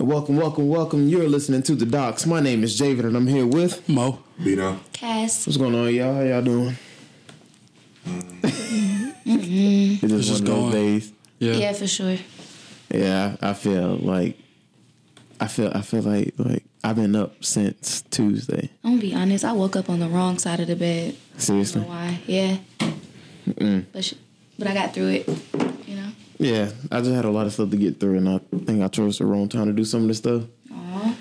And welcome, welcome, welcome. You're listening to the Docs. My name is Javid, and I'm here with Mo. Bino. Cass. What's going on, y'all? How y'all doing? Mm-hmm. It's just It's just one of those days. Yeah. Yeah, for sure. Yeah, I, I feel like I feel I feel like like I've been up since Tuesday. I'm gonna be honest. I woke up on the wrong side of the bed. I don't know Seriously. why? Yeah. But sh- but I got through it. You know. Yeah, I just had a lot of stuff to get through, and I think I chose the wrong time to do some of this stuff. Aw.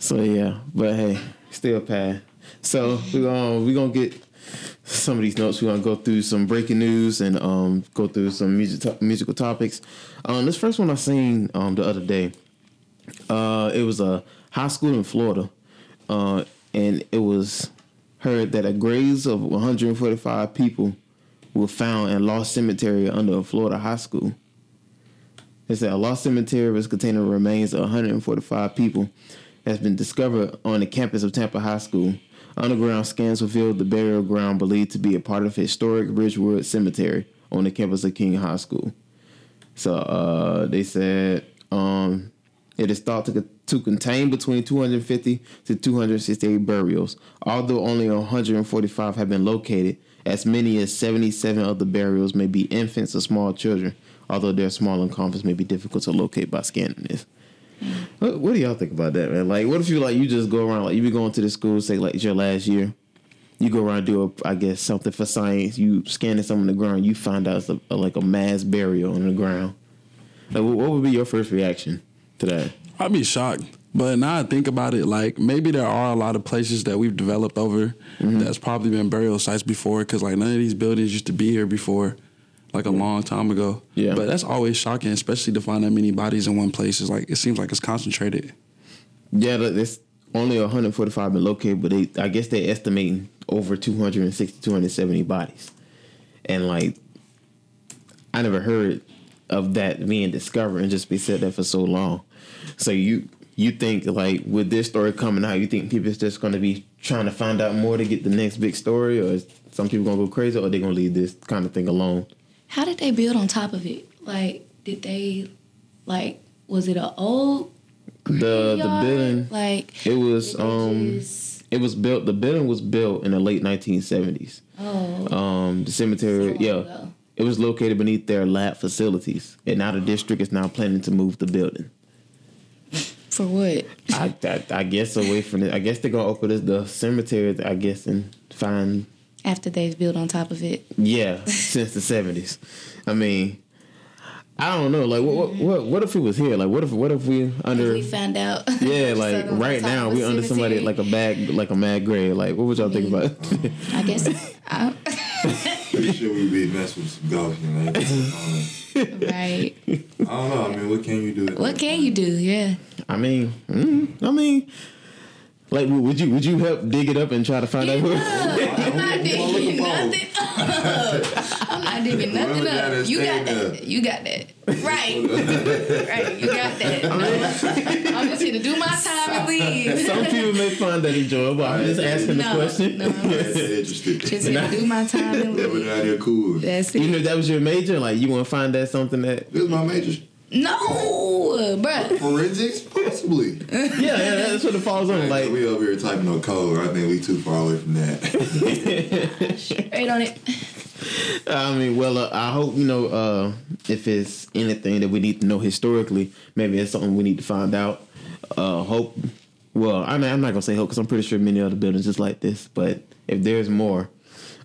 So yeah, but hey, still pad. So we're gonna we gonna get some of these notes. We're gonna go through some breaking news and um go through some music to- musical topics. Um, this first one I seen um the other day. Uh, it was a high school in Florida, uh, and it was heard that a graves of 145 people were found in Lost Cemetery under a Florida high school. It said a lost cemetery was containing remains of 145 people has been discovered on the campus of Tampa High School. Underground scans revealed the burial ground believed to be a part of historic Ridgewood Cemetery on the campus of King High School. So uh, they said um, it is thought to, to contain between 250 to 268 burials. Although only 145 have been located, as many as 77 of the burials may be infants or small children. Although their small encompass may be difficult to locate by scanning this. What, what do y'all think about that, man? Like, what if you like you just go around like you be going to the school, say like it's your last year, you go around do a I guess something for science, you scanning something on the ground, you find out it's a, a- like a mass burial on the ground. Like, what would be your first reaction to that? I'd be shocked. But now I think about it, like maybe there are a lot of places that we've developed over mm-hmm. that's probably been burial sites before, because like none of these buildings used to be here before, like a long time ago. Yeah. But that's always shocking, especially to find that many bodies in one place. It's like it seems like it's concentrated. Yeah, it's only 145 been located, but they I guess they're estimating over 260, 270 bodies, and like I never heard of that being discovered and just be said that for so long. So you you think like with this story coming out, you think people is just going to be trying to find out more to get the next big story, or is some people gonna go crazy, or they gonna leave this kind of thing alone? How did they build on top of it? Like, did they, like, was it an old The the building Like, it was um just- it was built. The building was built in the late 1970s. oh, Um, the cemetery, So yeah, ago. it was located beneath their lab facilities, and now the district is now planning to move the building. For what? I, I, I guess away from it. I guess they're gonna open this, the cemetery. I guess and find After they've built on top of it. yeah since the seventies. I mean, I don't know. Like, what, what mm-hmm. what what if it was here? Like, what if what if we under we found out. yeah, like right now we under somebody like a bag like a mad grave. Like, what would y'all think about? it? I guess. I, Pretty sure we be messing with some ghosts, you know. I don't know. right. I don't know. I mean, what can you do? What can point? you do? Yeah. I mean, mm, I mean, like, would you would you help dig it up and try to find out who? I'm not Who digging wanna nothing up. I'm not digging nothing up. You got there. that. You got that. Right. right. You got that. No. I'm just here to do my time and leave. Some people may find that enjoyable. I'm just asking the question. no. I'm interested. Just here to do my time and That was leave. out here cool. That's Even it. if that was your major, like you want to find that something that This is my major. No, bruh. Forensics, possibly. yeah, yeah, that's what it falls on. Like, Like, we over here typing no code. I think we too far away from that. Straight on it. I mean, well, uh, I hope you know uh, if it's anything that we need to know historically. Maybe it's something we need to find out. Uh, hope. Well, I mean, I'm not gonna say hope because I'm pretty sure many other buildings just like this. But if there's more,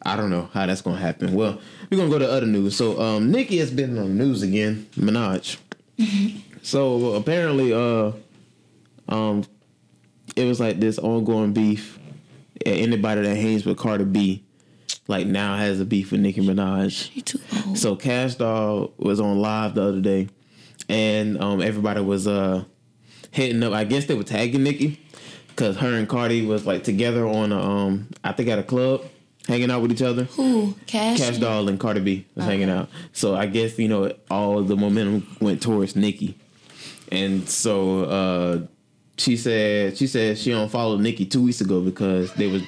I don't know how that's gonna happen. Well, we're gonna go to other news. So, um, Nicki has been on the news again. Minaj. so apparently, uh, um, it was like this ongoing beef. Anybody that hangs with Cardi B, like now has a beef with Nicki Minaj. You too old. So Cash Doll was on live the other day, and um, everybody was uh hitting up. I guess they were tagging Nicki because her and Cardi was like together on a um I think at a club hanging out with each other. Who? Cash? Cash Doll and Cardi B was hanging out. So I guess you know all the momentum went towards Nicki, and so uh, she said she said she unfollowed Nicki two weeks ago because they was.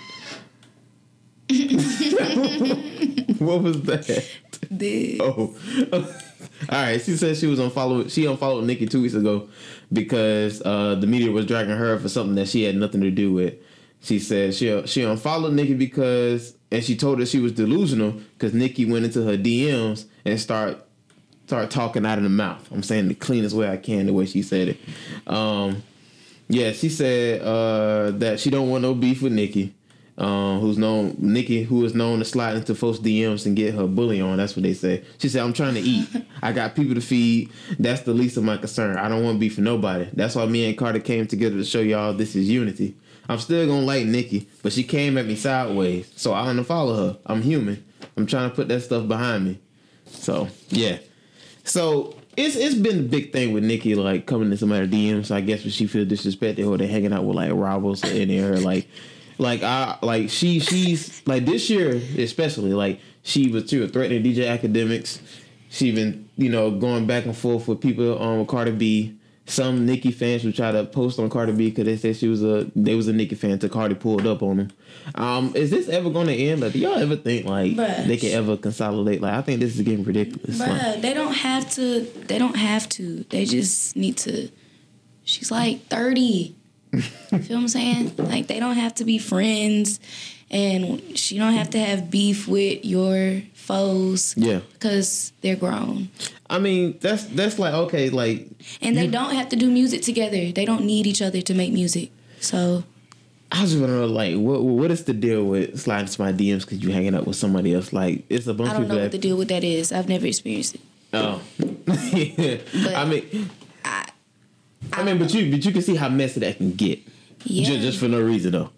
what was that? Did. Oh, All right, she said she was unfollowed. She unfollowed Nicki two weeks ago because uh, the media was dragging her for something that she had nothing to do with. She said she she unfollowed Nicki because, and she told her she was delusional because Nicki went into her DMs and start start talking out of the mouth. I'm saying the cleanest way I can, the way she said it. Um, yeah, she said uh, that she don't want no beef with Nicki. Um, who's known Nicki, who is known to slide into folks' DMs and get her bully on. That's what they say. She said, "I'm trying to eat. I got people to feed. That's the least of my concern. I don't want to be for nobody. That's why me and Cardi came together to show y'all this is unity. I'm still gonna like Nicki, but she came at me sideways, so I unfollow her. I'm human. I'm trying to put that stuff behind me. So yeah, so it's it's been a big thing with Nicki like coming to somebody's DMs. I guess when she feel disrespected or they hanging out with like rivals in her like like I like she she's like this year especially like she was she was threatening DJ Akademiks. She been you know going back and forth with people on um, with Cardi B. Some Nicki fans would try to post on Cardi B because they said she was a they was a Nicki fan until Cardi pulled up on them. Um, is this ever going to end? Like, do y'all ever think like Bruh. they can ever consolidate? Like, I think this is getting ridiculous. Like, they don't have to. They don't have to. They just need to. She's like thirty. Feel what I'm saying? Like they don't have to be friends, and she don't have to have beef with your foes. Yeah. because they're grown, I mean, that's that's like okay, like and they don't have to do music together. They don't need each other to make music. So I just want to know, like, what what is the deal with sliding to my DMs because you're hanging out with somebody else? Like, it's a bunch I of don't know people what the deal with that is. I've never experienced it. Oh, I mean, I, I mean, but you but you can see how messy that can get. yeah. Just, just for no reason though.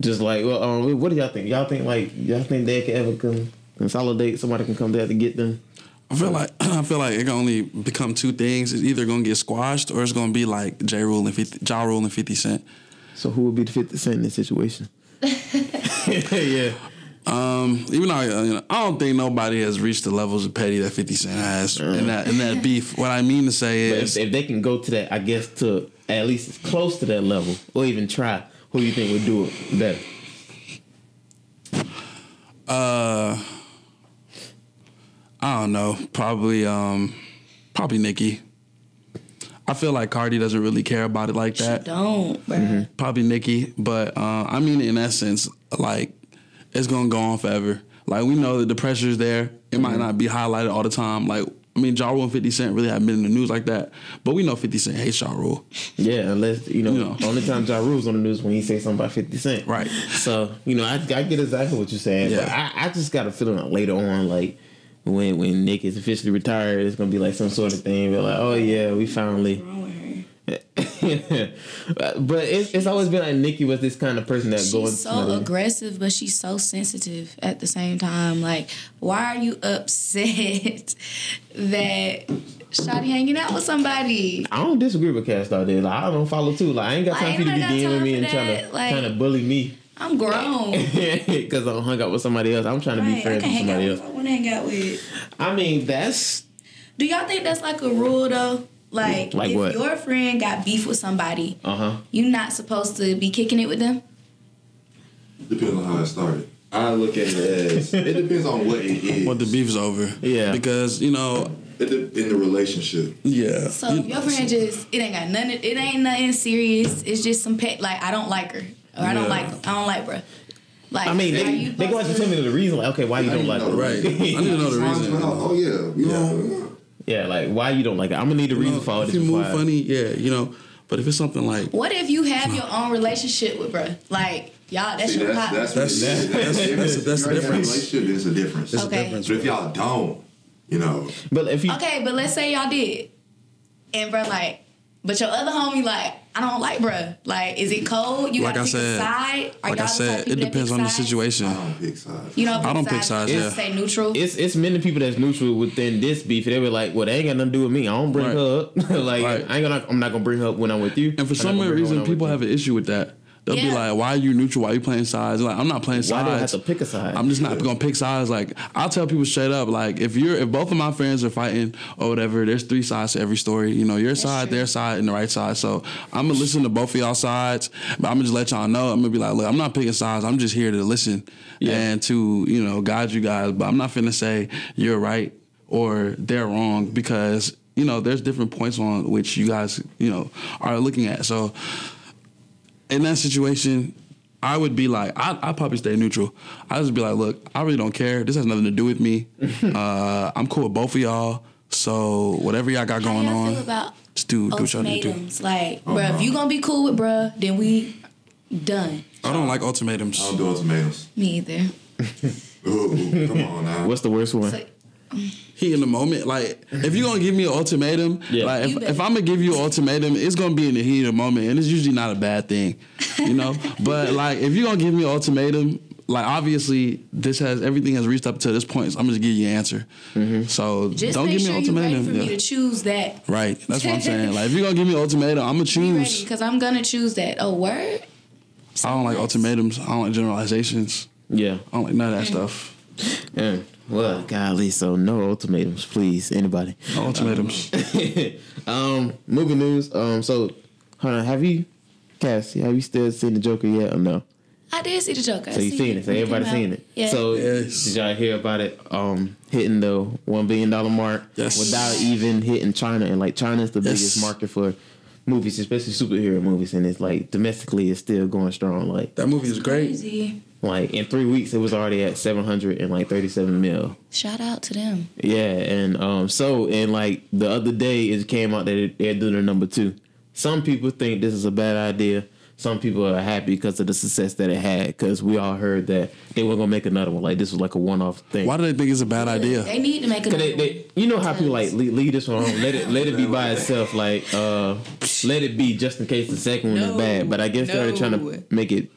Just like, well, um, what do y'all think? Y'all think like y'all think they can ever con- consolidate? Somebody can come there to get them. I feel like I feel like it can only become two things. It's either gonna get squashed or it's gonna be like Ja Rule and 50, Ja Rule and Fifty Cent. So who would be the fifty cent in this situation? yeah. Um, even though uh, you know, I don't think nobody has reached the levels of petty that Fifty Cent has in that in that beef. What I mean to say is, if, if they can go to that, I guess to at least as close to that level, or even try, who do you think would do it better? uh, I don't know, probably um, probably Nicki. I feel like Cardi doesn't really care about it like that. She that. don't, bruh. Mm-hmm. Probably Nicki, but uh, I mean, in essence, like it's gonna go on forever. Like we know that the pressure is there. It might mm-hmm. not be highlighted all the time. Like I mean, Ja Rule and Fifty Cent really haven't been in the news like that. But we know Fifty Cent hates Ja Rule. Yeah, unless you know, You know. the only time Ja Rule's on the news when he say something about Fifty Cent. Right. So you know, I, I get exactly what you're saying. But Yeah. I, I just got a feeling like later on, like when when Nick is officially retired, it's gonna be like some sort of thing. We're like, oh yeah, we finally. With but it's, it's always been like Nicki was this kind of person that goes. She's so aggressive, but she's so sensitive at the same time. Like, why are you upset that Shotty hanging out with somebody? I don't disagree with Cass Star there. Like I don't follow too. Like I ain't got time Like, for you to be I ain't got DMing time me and trying to. Like- trying to bully me I'm grown. because I hung out with somebody else. I'm trying to be Right, friends with somebody with else. I want to hang out with. I mean, that's Do y'all think that's like a rule though? Like, Like if what? your friend got beef with somebody, uh huh. you're not supposed to be kicking it with them. Depends on how it started. I look at it as it depends on what it is. What the beef's over. Yeah. Because you know, It de- in the relationship. yeah. So You- your friend just it ain't got nothing. It ain't nothing serious. It's just some pet. Like I don't like her, or I don't Yeah. like. I don't like bruh. Like I mean, are they, you they going to supposed tell me the reason. Like, okay, why you I don't like her? Right. I need to know the reason. Oh yeah, you know. Yeah, like why you don't like it? I'm gonna need a reason for all if this. you move funny, yeah, you know. But if it's something like What if you have your own relationship with bruh? Like y'all, that's See, your that's pop. that's That's- what that's- that's- that's the If you're in a difference. Relationship is a difference. It's a Okay. difference. But if y'all don't, you know, But if you, okay, but let's say y'all did, and bruh like, but your other homie like, I don't like bruh. Like, is it mm. cold? You Like gotta I pick said- a side. Are like I said, it depends pick on the sides? situation. I don't pick sides. You don't. I don't pick sides, yeah. just Say neutral. it's it's many people that's neutral within this beef. They were like, well, they ain't got nothing to do with me. I don't bring Right. her up. like Right. I ain't gonna. I'm not gonna bring her up when I'm with you. And for I'm some weird bring her when reason, people have an issue with that. They'll be like, "Why are you neutral? Why are you playing sides?" Like, I'm not playing sides. Why sides. do I have to pick a side? I'm just not gonna pick sides. Like I'll tell people straight up, like if you're if both of my friends are fighting or whatever, there's three sides to every story. You know, your side, true. their side, and the right side. So I'm gonna listen to both of y'all sides, but I'm gonna just let y'all know. I'm gonna be like, look, I'm not picking sides. I'm just here to listen Yeah. and to you know guide you guys. But I'm not finna say you're right or they're wrong because you know there's different points on which you guys you know are looking at. So in that situation, I would be like, I I probably stay neutral. I just be like, look, I really don't care. This has nothing to do with me. uh, I'm cool with both of y'all. So whatever y'all got How going y'all on, feel about just do do what y'all need to do. ultimatums? Like, bruh, if you gonna be cool with bruh, then we done. I don't like ultimatums. I don't do ultimatums. Me either. Ooh, come on now. What's the worst one? So, He in the moment. Like if you're gonna give me an ultimatum, Yeah. like if, if I'm gonna give you an ultimatum, it's gonna be in the heat of the moment, and it's usually not a bad thing, you know. but like if you're gonna give me an ultimatum, like obviously this has everything has reached up to this point, so I'm gonna just give you an answer. Mm-hmm. So just don't make give sure me an you're ready ultimatum. for me to choose that. Right, that's what I'm saying. Like if you're gonna give me an ultimatum, I'm gonna choose. because I'm gonna choose that. Oh, word. I don't like ultimatums. I don't like generalizations. Yeah. I don't like none of that mm. stuff. Yeah. Well, golly, so no ultimatums, please, anybody. No ultimatums. um, movie news. Um, so, hold on, have you, Cassie, have you still seen the Joker yet or no? I did see the Joker. So you seen it? So everybody seen it? Yeah. So Yes. did y'all hear about it? Um, hitting the one billion dollar mark Yes. without even hitting China, and like China's the Yes. biggest market for movies, especially superhero movies, and it's like domestically it's still going strong. Like That movie is great. Crazy. Like in three weeks it was already at seven hundred and like thirty seven mil. Shout out to them. Yeah, and um, so and like the other day it came out that they're doing their number two. Some people think this is a bad idea. Some people are happy because of the success that it had. Because we all heard that they weren't gonna make another one. Like this was like a one off thing. Why do they think it's a bad idea? They need to make Cause another they, they, you know how people like leave, leave this one alone. Let it let it be by itself. Like uh, let it be just in case the second one No, is bad. But I guess they're trying to make it.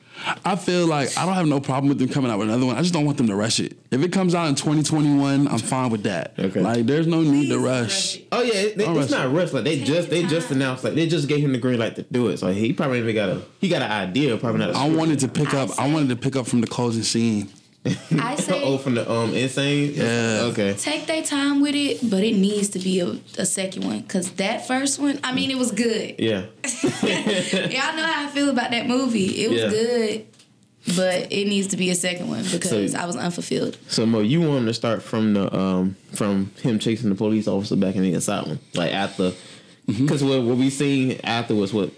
I feel like I don't have no problem with them coming out with another one. I just don't want them to rush it. If it comes out in 2021, I'm fine with that. Okay. Like, there's no need to rush. Oh yeah, it, All it's right. not rushed. Like they just they just announced like they just gave him the green light to do it. So he probably even got a he got an idea. Probably not. A I wanted to pick up. I wanted to pick up from the closing scene. I say oh from the um insane. Yeah. Okay. take their time with it, but it needs to be a, a second one because that first one, I mean, it was good. Yeah. Y'all know how I feel about that movie. It was Yeah. good, but it needs to be a second one because So- I was unfulfilled. So Mo, you want him to start from the um from him chasing the police officer back in the asylum, like after, because what what we seen after was what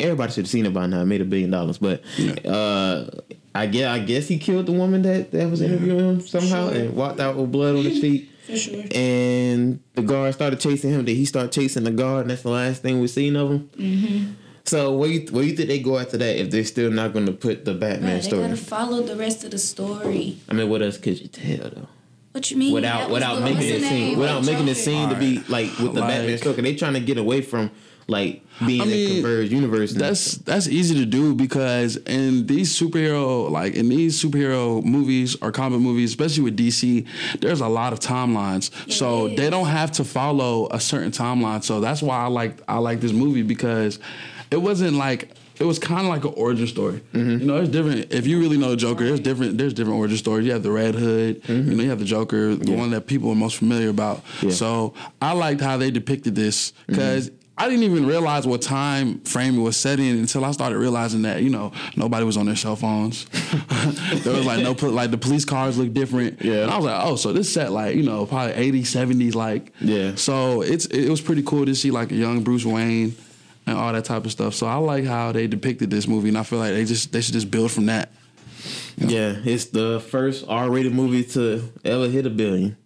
everybody should have seen it by now. It made a billion dollars, but uh, I guess I guess he killed the woman that that was interviewing him somehow Sure. and walked out with blood on his feet. For sure. And the guard started chasing him. Then he started chasing the guard, and that's the last thing we've seen of him. Mm-hmm. So where you where you think they go after that if they're still not going to put the Batman Right, they story? gotta follow the rest of the story. I mean, what else could you tell though? What you mean? without That without making it seem without Like making it seem to be like with the Like- Batman story. 'cause They trying to get away from like being I a mean, converged universe. That's stuff. that's easy to do because in these superhero like in these superhero movies or comic movies, especially with DC, there's a lot of timelines. so is. they don't have to follow a certain timeline. So that's why I like I like this movie because it wasn't like it was kind of like an origin story. Mm-hmm. You know, it's different. If you really know the Joker, there's different. There's different origin stories. You have the Red Hood. You know, you have the Joker, the Mm-hmm. Yeah. one that people are most familiar about. Yeah. So I liked how they depicted this because I didn't even realize what time frame it was set in until I started realizing that you know nobody was on their cell phones. there was like no like the police cars look different. Yeah. and I was like, oh, so this set like you know probably 80s, 70s, like Yeah. So it's it was pretty cool to see like a young Bruce Wayne and all that type of stuff. So I like how they depicted this movie, and I feel like they just they should just build from that. yeah, it's the first R-rated movie to ever hit a billion,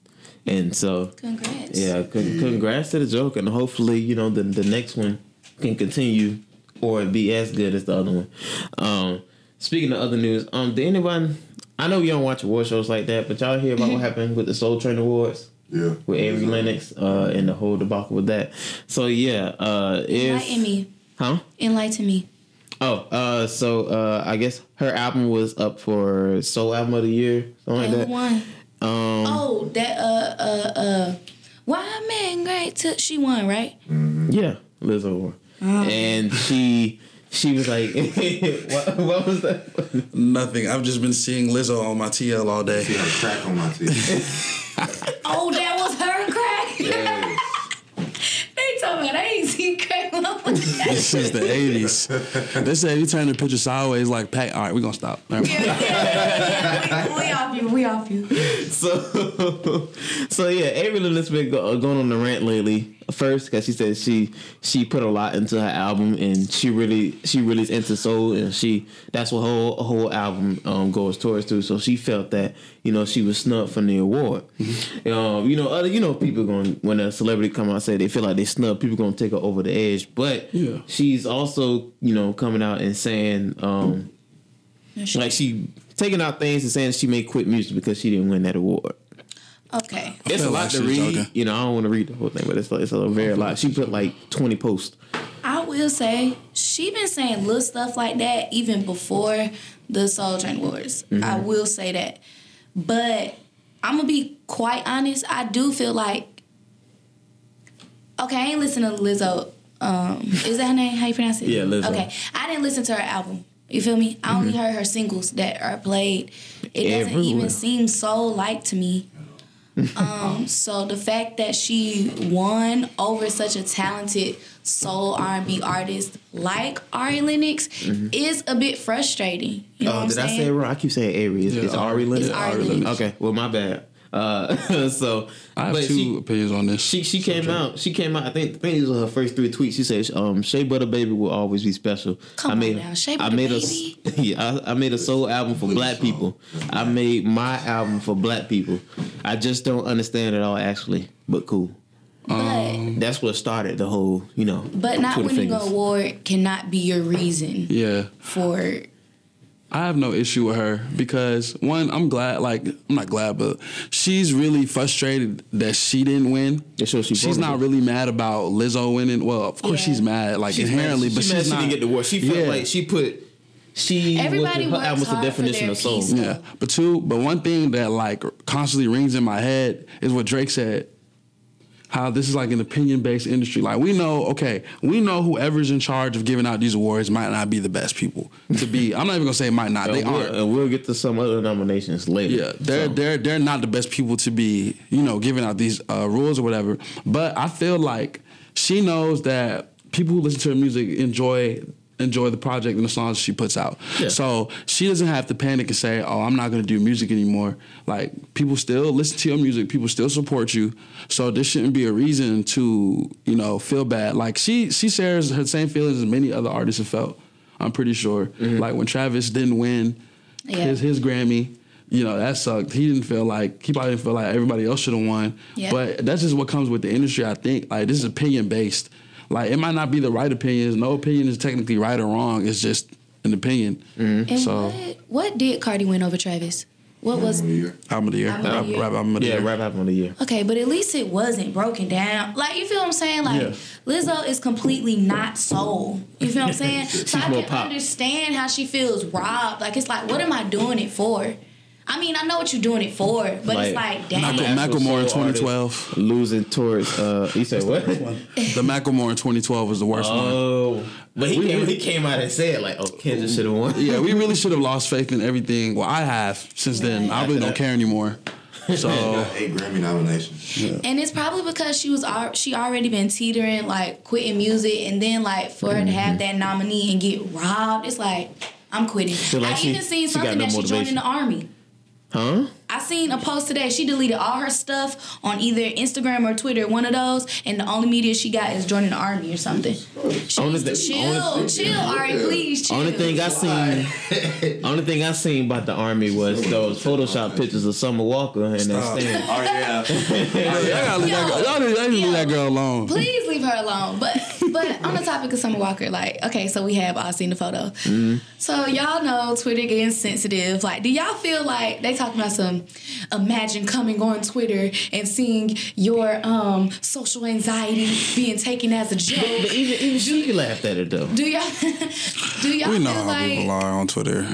and so Congrats. yeah, con- congrats to the Joker, and hopefully you know the the next one can continue or be as good as the other one. Um, speaking of other news, um, did anyone? I know you don't watch award shows like that, but y'all hear about what happened with the Soul Train Awards? Yeah. with Avery Lennox uh, and the whole debacle with that. So yeah, uh, Enlighten if me. huh? Enlighten me. Oh, uh, so uh, I guess her album was up for Soul Album of the Year, something And like that. won? Um, Oh, that uh uh uh. Why man great? To, she won, right? yeah, Lizzo, won. Oh. and she she was like, what, what was that? Nothing. I've just been seeing Lizzo on my TL all day. See her crack on my teeth. Oh, that was her crack. yes. they told me I ain't seen crack. This is the '80s. They said you turn the picture sideways like Pac. All right, we're gonna stop. Never mind. we, we off you. We off you. so, so yeah, Avery Linda's been go, going on the rant lately. First, because she said she she put a lot into her album, and she really she really is into soul, and she that's what whole whole album um, goes towards too. So she felt that you know she was snubbed from the award. Um, you know, other you know people going when a celebrity come out and say they feel like they snubbed, people gonna take her over the edge. But Yeah. she's also you know coming out and saying. Um, like she taking out things and saying she may quit music because she didn't win that award. Okay. It's a lot to read. joking. You know, I don't want to read the whole thing, but it's it's a very lot. She put like twenty posts. I will say she been saying little stuff like that even before the Soul Train Awards. I will say that, but I'm gonna be quite honest. I do feel like okay. I ain't listening to Lizzo. Um, is that her name? How you pronounce it? Yeah, Lizzo. Okay, I didn't listen to her album. You feel me? I only heard her singles that are played. It doesn't even seem soul like to me. Um, so the fact that she won over such a talented soul R and B artist like Ari Lennox is a bit frustrating. You know Oh, what I'm did I say it wrong? I keep saying Avery. It's, Yeah, it's Ari. Ari Lennox. It's Ari Lennox. Okay, well my bad. Uh, so I have two she- opinions on this. She she came out. She came out. I think I think these were her first three tweets. She said, um, "Shea Butter Baby will always be special." Come I on made, now, Shea I Butter made Baby. a yeah. I, I made a soul album for black people. I made my album for black people. I just don't understand it all actually, but cool. But That's what started the whole, you know. but not Twitter winning an award cannot be your reason yeah. for I have no issue with her because one, I'm glad. Like I'm not glad, but she's really frustrated that she didn't win. It shows she she's not it. really mad about Lizzo winning. Well, of course Yeah. she's mad, like She's inherently, mad. but She's mad she's she not. didn't get the award. She felt Yeah. like she put she Everybody was, her album was the definition of soul. piece. Yeah, but two, but one thing that like constantly rings in my head is what Drake said. How this is like an opinion based industry. Like we know, okay, we know whoever's in charge of giving out these awards might not be the best people to be. I'm not even gonna say might not. They aren't. and we'll get to some other nominations later. Yeah, they're So, they're they're not the best people to be, you know, giving out these uh, rules or whatever. But I feel like she knows that people who listen to her music enjoy enjoy the project and the songs she puts out. Yeah. So she doesn't have to panic and say, "Oh, I'm not going to do music anymore." Like people still listen to your music, people still support you. So this shouldn't be a reason to, you know, feel bad. Like she she shares her same feelings as many other artists have felt. I'm pretty sure. Mm-hmm. Like when Travis didn't win Yeah. his his Grammy, you know that sucked. He didn't feel like he probably didn't feel like everybody else should have won. Yeah. But that's just what comes with the industry. I think like this is opinion based. Like it might not be the right opinion. No opinion is technically right or wrong. It's just an opinion. Mm-hmm. and So what what did Cardi win over Travis? What was album of the year, Album of the year. rap album of the yeah, year. rap album of the year. Okay, but at least it wasn't broken down. Like you feel what I'm saying? Like Yeah. Lizzo is completely not soul. You feel what I'm saying? so I can pop. understand how she feels robbed. Like it's like, what am I doing it for? I mean, I know what you're doing it for, but it's like, damn. Michael- Actual Macklemore in soul artist 2012. losing towards. Uh, you said what? The Macklemore in 2012 was the worst one. Oh, but he We- came. He came out and said like, "Oh, Kendrick should have won." Yeah, we really should have lost faith in everything. Well, I have since then. I really don't care anymore. So eight Grammy nominations. And it's probably because she was al- she already been teetering like quitting music, and then like for her to have that nominee and get robbed, it's like I'm quitting. like I she- even seen she something no that she joined in the army. Huh? I seen a post today. She deleted all her stuff on either Instagram or Twitter, one of those, and the only media she got is joining the army or something. She Only needs to thing- chill, only- chill, Ari, please chill. Only thing I seen, only thing I seen about the army was those Photoshop pictures of Summer Walker and that stand. Oh yeah. y'all gotta leave, that, girl, y'all y'all leave that girl alone. Please leave her alone. But but on the topic of Summer Walker, like, okay, so we have all seen the photo. Mm-hmm. So y'all know Twitter getting sensitive. Like, do y'all feel like they talking about some imagine coming on Twitter and seeing your um social anxiety being taken as a But joke? even even she laughed at it though. Do y'all do y'all We know feel how like people are on Twitter.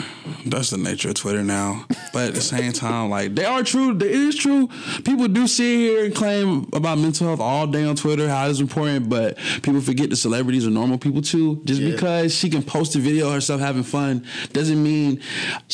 That's the nature of Twitter now. But at the same time, like they are true. It is true. People do sit here and claim about mental health all day on Twitter, how it's important. But people forget the celebrities are normal people too. Just Yeah. because she can post a video of herself having fun doesn't mean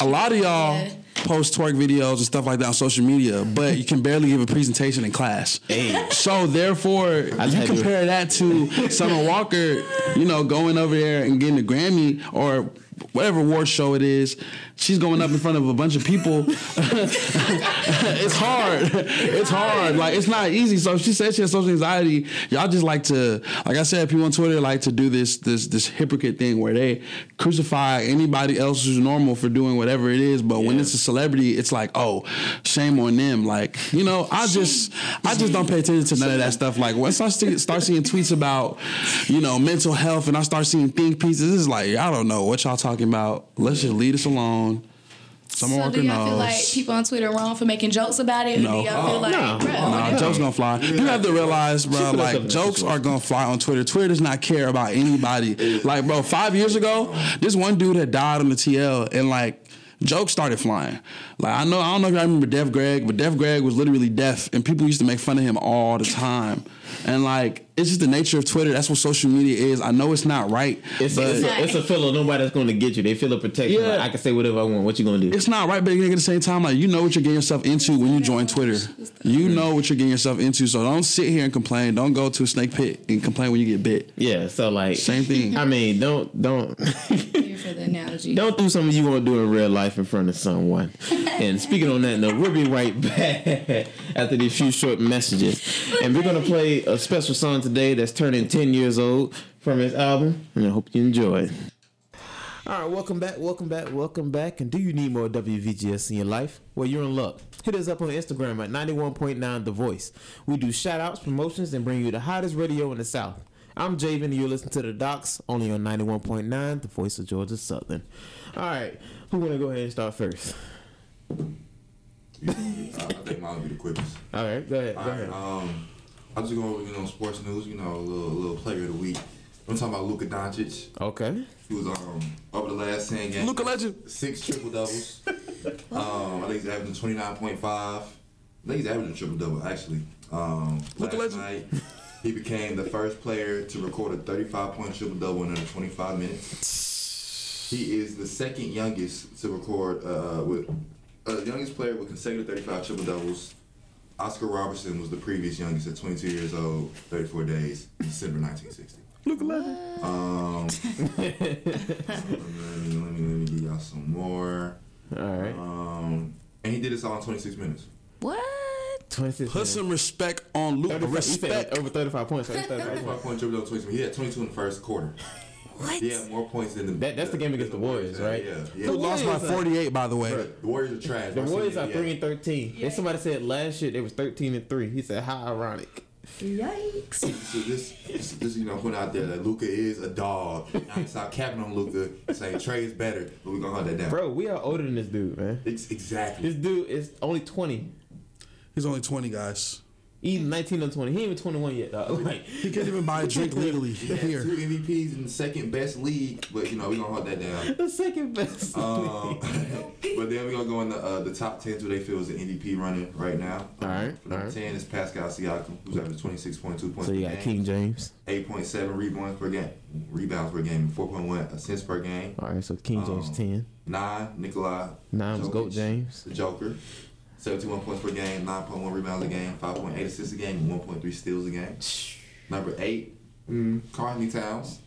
a lot of y'all. Yeah. Post twerk videos and stuff like that on social media, but you can barely give a presentation in class. Hey. So therefore, you compare that to Summer Walker, you know, going over there and getting a Grammy or whatever award show it is. She's going up in front of a bunch of people. it's hard. It's hard. Like it's not easy. So she said she has social anxiety. Y'all just like to, like I said, people on Twitter like to do this this this hypocrite thing where they crucify anybody else who's normal for doing whatever it is. But when it's a celebrity, it's like, oh, shame on them. Like you know, I just I just don't pay attention to none of that stuff. Like once I start seeing tweets about you know mental health and I start seeing think pieces, it's like I don't know what y'all talking about. Let's just leave us alone. Someone So work do y'all feel like people on Twitter wrong for making jokes about it? No. Or do y'all feel oh, like, no. bro, Nah, jokes gonna fly. You have to realize, bro, like jokes are gonna fly on Twitter. Twitter does not care about anybody. Like, bro, five years ago, this one dude had died on the TL, and like. Jokes started flying. Like I know, I don't know if y'all remember Def Greg, but Def Greg was literally deaf, and people used to make fun of him all the time. And like, it's just the nature of Twitter. That's what social media is. I know it's not right, It's, but it's, a, it's a feel of nobody's going to get you. They feel a protection. Yeah. Like, I can say whatever I want. What you going to do? It's not right, but at the same time, like you know what you're getting yourself into when you join Twitter. You mm-hmm. know what you're getting yourself into, so don't sit here and complain. Don't go to a snake pit and complain when you get bit. yeah. So like Same thing. I mean, don't don't for the analogy. don't do something you won't do in real life in front of someone. and speaking on that note, we'll be right back after these few short messages, and we're gonna play a special song today that's turning ten years old from his album, and I hope you enjoy it. All right, welcome back, welcome back, welcome back. And do you need more WVGS in your life? Well, you're in luck. Hit us up on Instagram at 91.9 The Voice. We do shout outs, promotions, and bring you the hottest radio in the South. I'm Javen, and you're listening to The Docs, only on 91.9, The Voice of Georgia Southern. All right, who want to go ahead and start first? I I think mine will be the quickest. All right, go ahead. Go All right. ahead. Um, I'm just going, over you know, sports news. You know, a little, little player of the week. I'm talking about Luka Doncic. Okay. He was um over the last ten games. Luka legend. Six triple doubles. um, I think he's averaging twenty nine point five. I think he's averaging triple double actually. Um, Luka legend. night he became the first player to record a thirty five point triple double in under twenty five minutes. He is the second youngest to record uh, with uh, youngest player with consecutive thirty five triple doubles. Oscar Robertson was the previous youngest at 22 years old, 34 days, December 1960. Luka legend. Um, let, me, let, me, let me give y'all some more. All right. Um, and he did this all in 26 minutes. What? 26. Put some respect on Luka. 35, you Respect. over 35 points. Right? 35 points. 35 point triple double He had 22 in the first quarter. What? He had more points than the. That- that's the game against the Warriors, had. right? Yeah. yeah. Who yeah. lost by 48, by the way. Bruh, The Warriors are trash. The I've Warriors are yeah. three and thirteen. And somebody said last year they was thirteen and three. He said, "How ironic." Yikes. So this, this, this, you know, put out there that Luka is a dog. I stop capping on Luka, saying Trae is better, but we gonna hunt that down. Bro, we are older than this dude, man. Ex- exactly. This dude is only twenty. He's only 20, guys. He's nineteen or twenty. He ain't even twenty one yet. Dog. Like, He can't even buy a drink legally He had here. two MVPs in the second best league, but you know we gonna hold that down. the second best. Um, but then we're gonna go in the uh, the top ten who they feel is the MVP running right now. All right, For number all right. ten is Pascal Siakam, who's averaging twenty six point two points so you per got game, King James. eight point seven rebounds per game, rebounds per game, four point one assists per game. All right, so King James Um, ten. Nine, Nikolai. Nine was Jokic, Goat James. The Joker. 71 points per game, 9.1 rebounds a game, 5.8 assists a game, and 1.3 steals a game. Number eight, mm, Carly Towns.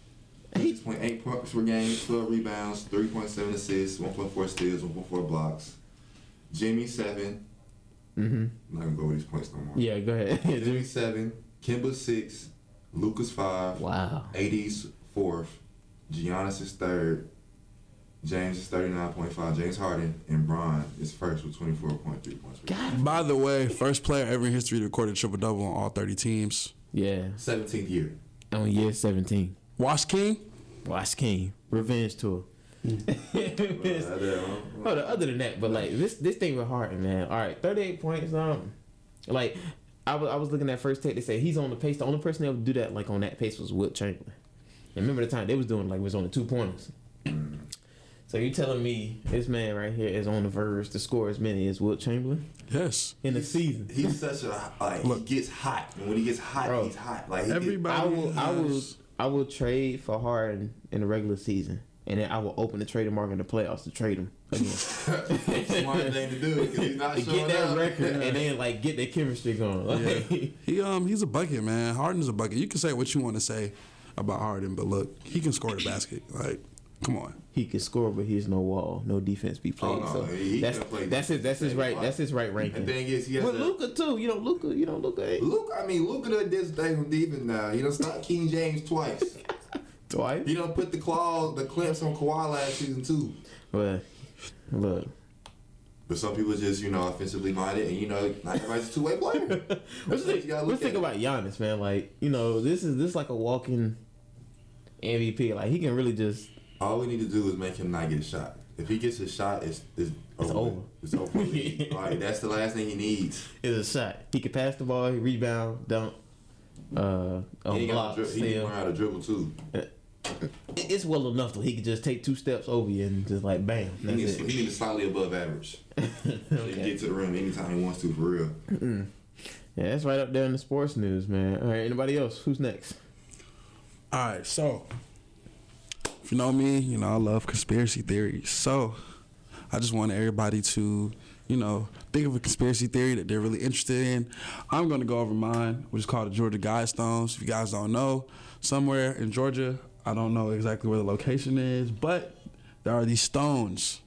6.8 points per game, 12 rebounds, 3.7 assists, 1.4 steals, 1.4 blocks. Jimmy, 7. Mm-hmm. I'm not going to go with these points no more. Yeah, go ahead. Jimmy, 7. Kemba, 6. Lucas, 5. wow. AD's 4th. Giannis is 3rd. James is 39.5. James Harden and Bron is first with 24.3 points. per game. God. By the way, first player ever in history to record a triple double on all 30 teams. Yeah. 17th year. On year seventeen. Wash King. Wash King. Revenge tour. Hold on, other than that, but like this this thing with Harden, man. All right, thirty eight points. Um, like I was I was looking at first take. They said he's on the pace. The only person that would do that like on that pace was Wilt Chamberlain. And remember the time they was doing like was on the two pointers. So you telling me this man right here is on the verge to score as many as Wilt Chamberlain Yes. in the season? He's such a like Look. he gets hot, and when he gets hot, Bro. he's hot. Like he Everybody. I will I will has- I will trade for Harden in the regular season. And then I will open the trading market in the playoffs to trade him again. Gets, smart thing to do because he's not to showing get that up. record and then like get their chemistry going. Like, He um he's a bucket, man. Harden's a bucket. You can say what you want to say about Harden, but look, he can score the basket. Like Come on. he can score, but he's no wall, no defense be played. Oh, no, so he- he that's play that's his that's his right that's his right ranking. The thing is, he has With Luka too, you know Luka, you know Luka eh? Luke, I mean, look at this thing from defense now. He done stopped King James twice. twice. He done put the claws, the clamps on Kawhi last season too. But look, But some people just, you know, offensively minded, and you know, not everybody's a two way player. let's think, let's think about Giannis, man. Like you know, this is this is like a walking MVP. Like he can really just All we need to do is make him not get a shot. If he gets a shot, it's it's, over. over. It's over. like that's the last thing he needs. is a shot. He can pass the ball, he rebound, dunk, uh, And he, a got block, dri- he can steal. learn how to dribble too. It's well enough that He could just take two steps over you and just like bam. He That's needs, it. he needs slightly above average. He can Okay. get to the rim anytime he wants to, for real. Yeah, that's right up there in the sports news, man. All right, anybody else? Who's next? All right, so if you know me, you know I love conspiracy theories. So I just want everybody to, you know, think of a conspiracy theory that they're really interested in. I'm to go over mine, which is called the Georgia Guidestones. If you guys don't know, somewhere in Georgia, I don't know exactly where the location is, but there are these stones,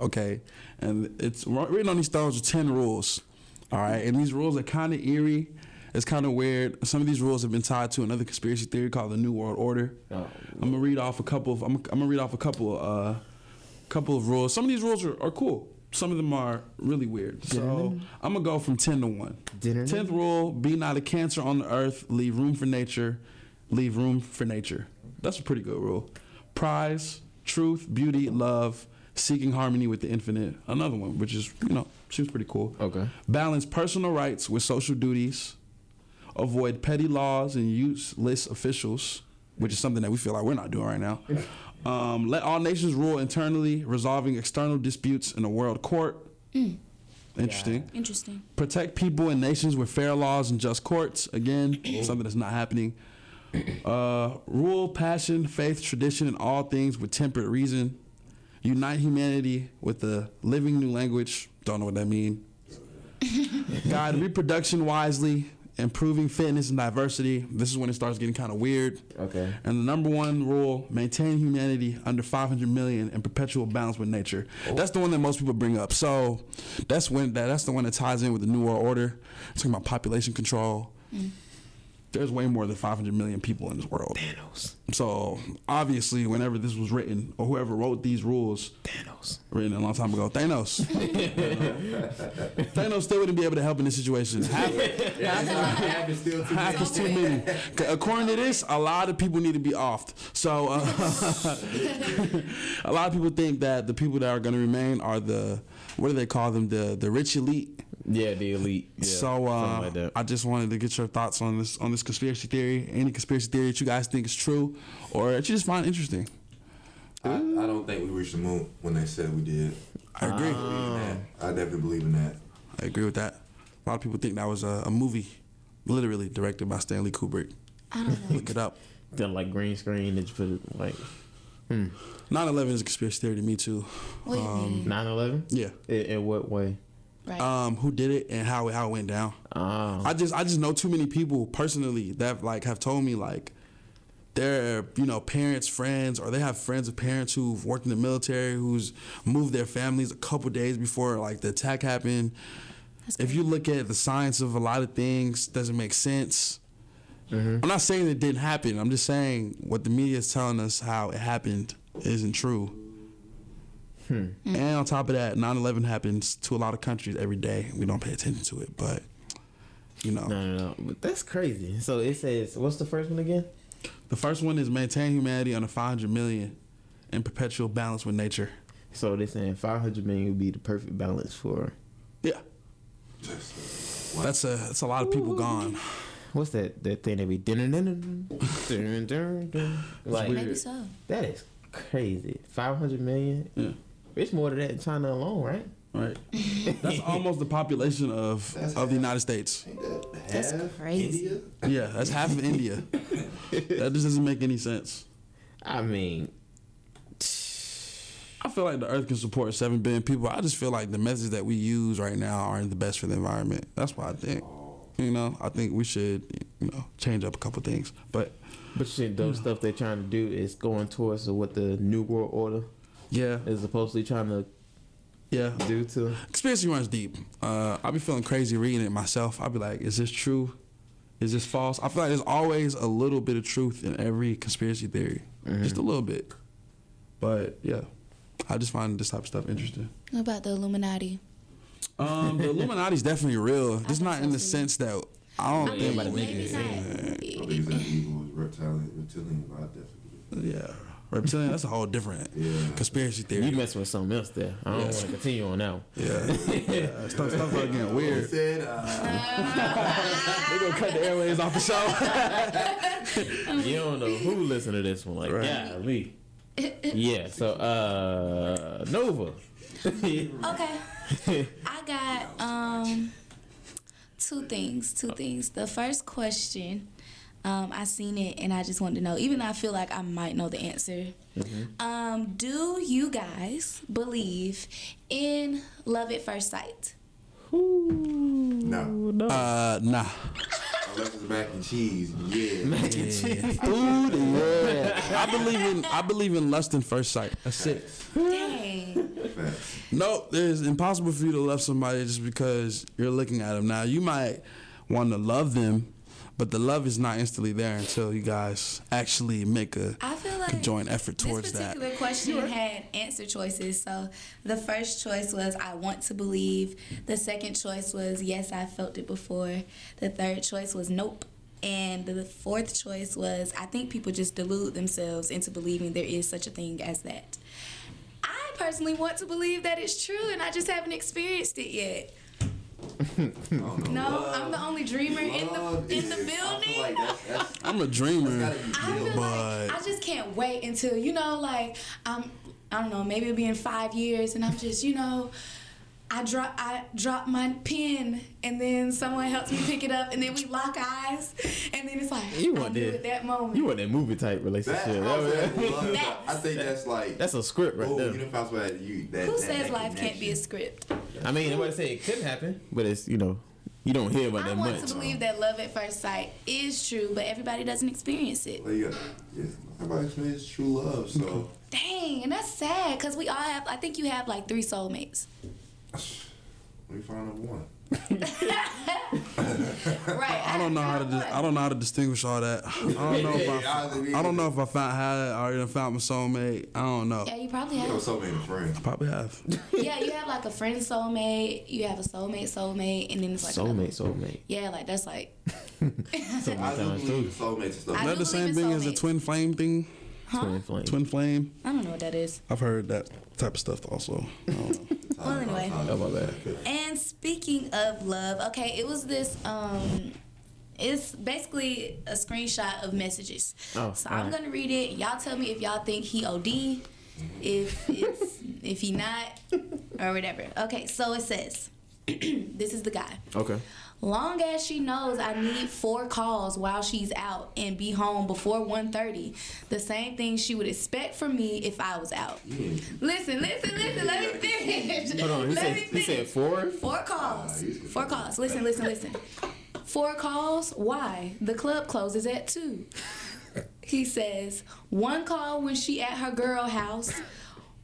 okay, and it's written on these stones are ten rules. All right, and these rules are kind of eerie. It's kind of weird. Some of these rules have been tied to another conspiracy theory called the New World Order. Oh. I'm gonna read off a couple of. I'm, I'm gonna read off a couple. Uh, couple of rules. Some of these rules are, are cool. Some of them are really weird. So I'm gonna go from ten to one. Dinner. Tenth rule: Be not a cancer on the earth. Leave room for nature. Leave room for nature. That's a pretty good rule. Prize, truth, beauty, love, seeking harmony with the infinite. Another one, which is you know seems pretty cool. Okay. Balance personal rights with social duties. Avoid petty laws and useless officials, which is something that we feel like we're not doing right now. Um, let all nations rule internally, resolving external disputes in a world court. Interesting. Interesting. Protect people and nations with fair laws and just courts. Again, something that's not happening. Uh, rule passion, faith, tradition, and all things with temperate reason. Unite humanity with a living new language. Don't know what that means. Guide reproduction wisely, improving fitness and diversity. This is when it starts getting kind of weird. Okay. And the number one rule: maintain humanity under 500 million in perpetual balance with nature. Oh. That's the one that most people bring up. So that's when that, that's the one that ties in with the New World Order. talking about population control. Mm. There's way more than 500 million people in this world. Thanos. So obviously, whenever this was written, or whoever wrote these rules, Thanos. written a long time ago, Thanos. Thanos still wouldn't be able to help in this situation. Half, Half is still too half is too many. According to this, a lot of people need to be offed. So uh, a lot of people think that the people that are going to remain are the what do they call them? The the rich elite. Yeah, the elite. Yeah, so uh, like. I just wanted to get your thoughts on this on this conspiracy theory. Any conspiracy theory that you guys think is true, or that you just find interesting. I, I don't think we reached the moon when they said we did. I agree. I that. I definitely believe in that. I agree with that. A lot of people think that was a, a movie, literally directed by Stanley Kubrick. I don't know. Look it up. Done like green screen and just put it like 9/11 is a conspiracy theory to me too. Wait a minute. 9/11. Yeah. In, in what way? Right. Um, who did it and how it, how it went down? Oh. I just I just know too many people personally that like have told me like their you know parents, friends, or they have friends of parents who've worked in the military, who's moved their families a couple days before like the attack happened. If you look at the science of a lot of things, doesn't make sense. I'm not saying it didn't happen. I'm just saying what the media is telling us how it happened isn't true. Hmm. And on top of that, 9/11 happens to a lot of countries every day. We don't pay attention to it, but you know, no, no, no. But that's crazy. So it says, what's the first one again? the first one is maintain humanity under 500 million in perpetual balance with nature. So they're saying 500 million would be the perfect balance for Yeah, Just, that's a that's a lot of people gone. what's that that thing that we dun dun dun dun dun dun like Maybe so. that is crazy. 500 million. Yeah. It's more than that in China alone, right? Right, that's almost the population of That's of the United States. That's crazy. India? Yeah, that's half of India. That just doesn't make any sense. I mean, I feel like the Earth can support seven billion people. I just feel like the methods that we use right now aren't the best for the environment. That's why I think. You know, I think we should, you know, change up a couple things. But But you think those hmm. stuff they're trying to do is going towards what the New World Order yeah, is supposedly trying to yeah. do to. Conspiracy runs deep. Uh, I'll be feeling crazy reading it myself. I'll be like, is this true? Is this false? I feel like there's always a little bit of truth in every conspiracy theory, just a little bit. But yeah, I just find this type of stuff interesting. What about the Illuminati? Um, the Illuminati's definitely real. Just think not in the too. sense that I don't I think. mean, make it maybe seem. I think not. it's evil reptilian, reptilian, I definitely. Yeah, reptilian. That's a whole different Yeah. conspiracy theory. You theory. messing with something else there. I don't Yeah. want to continue on now. Yeah, yeah. Stuff, stuff like getting weird. Said, uh, They gonna cut the airways off the show. You don't know who listened to this one. Like, Right. yeah, me. Yeah. So, uh, Nova. Okay. I got um two things. Two things. The first question, um, I seen it and I just wanted to know, even though I feel like I might know the answer. Um, do you guys believe in love at first sight? no. Uh, nah. Unless it's mac and cheese. Yeah. Food. Yeah. I believe in I believe in lust and first sight. That's it. Dang. No, it's impossible for you to love somebody just because you're looking at them. Now you might want to love them, but the love is not instantly there until you guys actually make a I feel like conjoined effort towards that. this that. particular question had answer choices. So the first choice was I want to believe. The second choice was yes, I felt it before. The third choice was nope. And the fourth choice was I think people just delude themselves into believing there is such a thing as that. I personally want to believe that it's true and I just haven't experienced it yet. I don't know. No, Love- I'm the only dreamer in the in the building. like that's, that's, I'm a dreamer. I feel But- like I just can't wait until you know, like I'm. I don't know. Maybe it'll be in five years, and I'm just, you know, I drop, I drop my pen, and then someone helps me pick it up, and then we lock eyes, and then it's like You I want knew that? at that moment. You want that movie type relationship? that, I, was That- that. I think that's like. That's a script right oh, there. you know, if I was like, you, that, Who that, says that life can't be a script? I mean, nobody say it couldn't happen, but it's you know, you don't hear about I that want much. to believe that love at first sight is true, but everybody doesn't experience it. Well, yeah, yeah. Everybody experiences true love, so Dang, and that's sad because we all have. I think you have like three soulmates. We found out one. Right. I don't know how to. Di- I don't know how to distinguish all that. I don't know if I. I don't know if I found had I already found my soulmate. I don't know. Yeah, you probably You have. know, so many friends. Probably have. yeah, you have like a friend soulmate, you have a soulmate soulmate, and then it's like another- Soulmate, soulmate. Yeah, like that's like I Sometimes do believe soulmates and stuff. I Is that the same in thing as the twin flame thing? Twin flame. Twin flame. I don't know what that is. I've heard that type of stuff also. I. Well, anyway. Oh my bad. And speaking of love, okay, it was this um it's basically a screenshot of messages. Oh, so I'm alright. gonna read it. Y'all tell me if y'all think he OD, if it's if he not, or whatever. Okay, so it says this is the guy. Okay. Long as she knows I need four calls while she's out and be home before 1.30, the same thing she would expect from me if I was out. Listen, listen, listen, let me finish. Hold on. He Let said me he said four. Four calls. Four calls. Listen, listen, listen. Four calls. Why? The club closes at two. He says one call when she at her girl house,